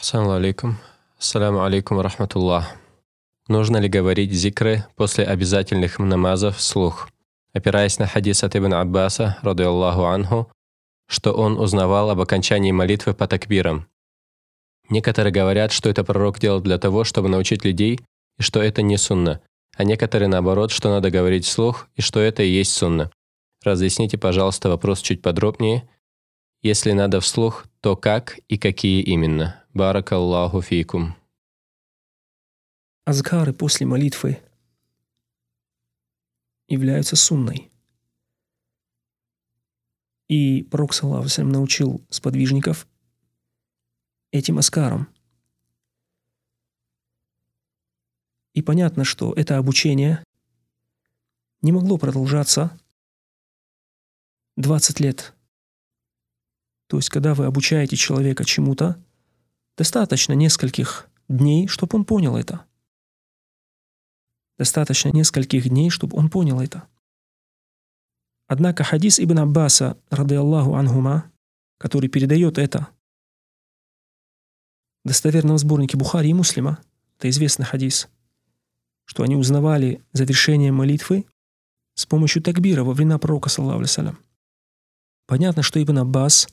Ассаламу алейкум. Ассаламу алейкум рахматуллах. Нужно ли говорить зикры после обязательных намазов вслух? Опираясь на хадис от Ибн Аббаса, ради Аллаху анху, что он узнавал об окончании молитвы по такбирам. Некоторые говорят, что это пророк делал для того, чтобы научить людей, и что это не сунна, а некоторые наоборот, что надо говорить вслух, и что это и есть сунна. Разъясните, пожалуйста, вопрос чуть подробнее. Если надо вслух, то как и какие именно? Баракаллаху фикум. Азгары после молитвы являются сунной. И пророк, саллаху научил сподвижников этим аскарам. И понятно, что это обучение не могло продолжаться 20 лет. То есть, когда вы обучаете человека чему-то, достаточно нескольких дней, чтобы он понял это. Достаточно нескольких дней, чтобы он понял это. Однако хадис Ибн Аббаса, рады Аллаху анхума, который передает это, достоверном сборнике Бухари и Муслима, это известный хадис, что они узнавали завершение молитвы с помощью такбира во времена пророка, саллаху алейсалям. Понятно, что Ибн Аббас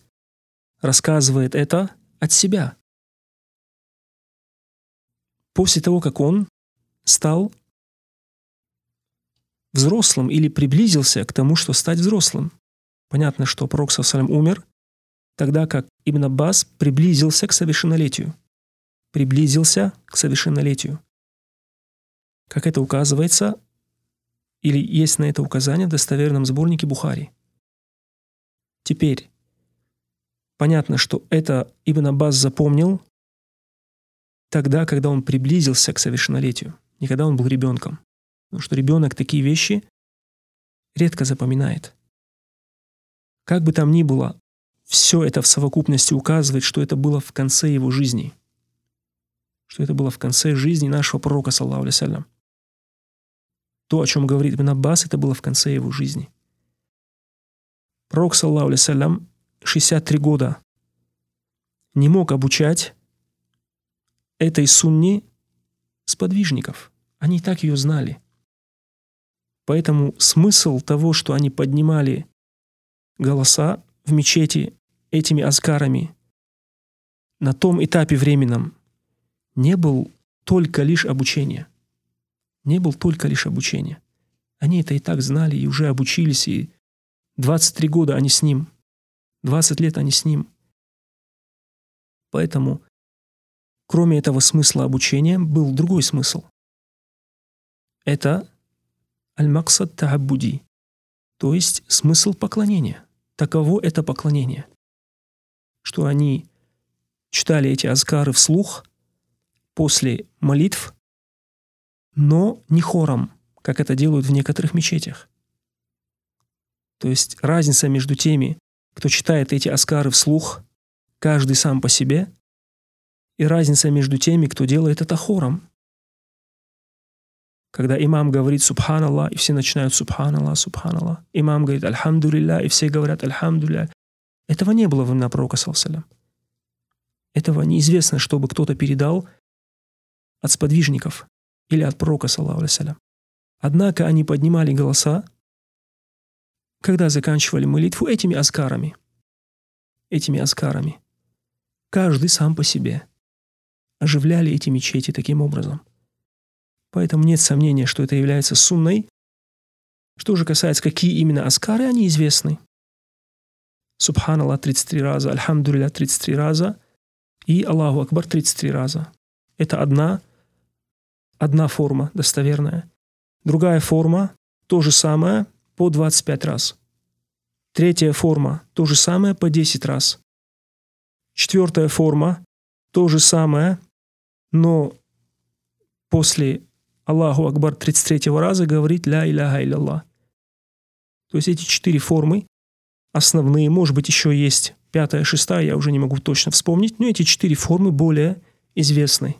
рассказывает это от себя. После того, как он стал взрослым или приблизился к тому, что стать взрослым. Понятно, что пророк Саусалям умер, тогда как Ибн Аббас приблизился к совершеннолетию. Приблизился к совершеннолетию. Как это указывается, или есть на это указание в достоверном сборнике Бухари. Теперь, понятно, что это Ибн Аббас запомнил тогда, когда он приблизился к совершеннолетию, не когда он был ребенком. Потому что ребенок такие вещи редко запоминает. Как бы там ни было, все это в совокупности указывает, что это было в конце его жизни. Что это было в конце жизни нашего пророка, саллаху алейсалям. То, о чем говорит Ибн Аббас, это было в конце его жизни. Пророк, саллаху алейсалям, 63 года не мог обучать этой сунне сподвижников. Они так ее знали – Поэтому смысл того, что они поднимали голоса в мечети этими аскарами на том этапе временном, не был только лишь обучение. Не был только лишь обучение. Они это и так знали, и уже обучились, и 23 года они с ним, 20 лет они с ним. Поэтому, кроме этого смысла обучения, был другой смысл. Это аль-максад таабуди, то есть смысл поклонения. Таково это поклонение. Что они читали эти азкары вслух после молитв, но не хором, как это делают в некоторых мечетях. То есть разница между теми, кто читает эти аскары вслух, каждый сам по себе, и разница между теми, кто делает это хором, когда имам говорит «Субханаллах», и все начинают «Субханаллах, Субханаллах». Имам говорит «Альхамдулилля», и все говорят «Альхамдулилля». Этого не было во времена пророка, саллаллаху Этого неизвестно, чтобы кто-то передал от сподвижников или от пророка, саллаху Однако они поднимали голоса, когда заканчивали молитву этими аскарами. Этими аскарами. Каждый сам по себе. Оживляли эти мечети таким образом – Поэтому нет сомнения, что это является сунной. Что же касается, какие именно аскары, они известны. Субханаллах 33 раза, Альхамдулилля 33 раза и Аллаху Акбар 33 раза. Это одна, одна форма достоверная. Другая форма – то же самое по 25 раз. Третья форма – то же самое по 10 раз. Четвертая форма – то же самое, но после Аллаху Акбар 33 раза говорить «Ля иляха илlallah». То есть эти четыре формы основные, может быть, еще есть пятая, шестая, я уже не могу точно вспомнить, но эти четыре формы более известны,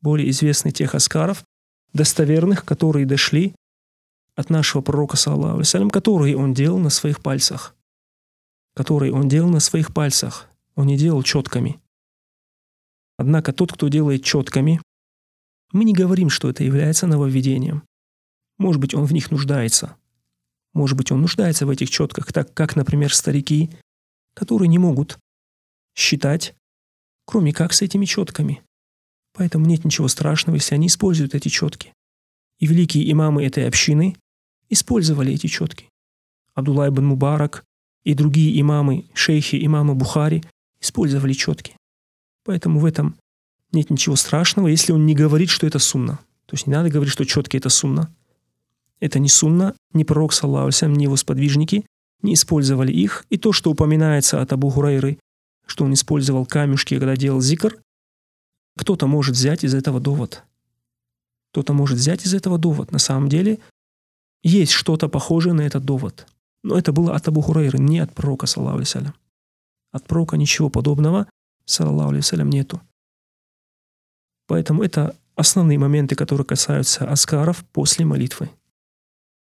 более известны тех аскаров, достоверных, которые дошли от нашего пророка, саллаху алейсалям, которые он делал на своих пальцах. Которые он делал на своих пальцах. Он не делал четками. Однако тот, кто делает четками, мы не говорим, что это является нововведением. Может быть, он в них нуждается. Может быть, он нуждается в этих четках, так как, например, старики, которые не могут считать, кроме как с этими четками. Поэтому нет ничего страшного, если они используют эти четки. И великие имамы этой общины использовали эти четки. Абдулла ибн Мубарак и другие имамы, шейхи, имамы Бухари использовали четки. Поэтому в этом нет ничего страшного, если он не говорит, что это сунна. То есть не надо говорить, что четки это сунна. Это не сунна, ни пророк, саллаху ни его сподвижники не использовали их. И то, что упоминается от Абу Хурайры, что он использовал камешки, когда делал зикр, кто-то может взять из этого довод. Кто-то может взять из этого довод. На самом деле есть что-то похожее на этот довод. Но это было от Абу Хурайры, не от пророка, саллаху От пророка ничего подобного, саллаху нету. Поэтому это основные моменты, которые касаются аскаров после молитвы.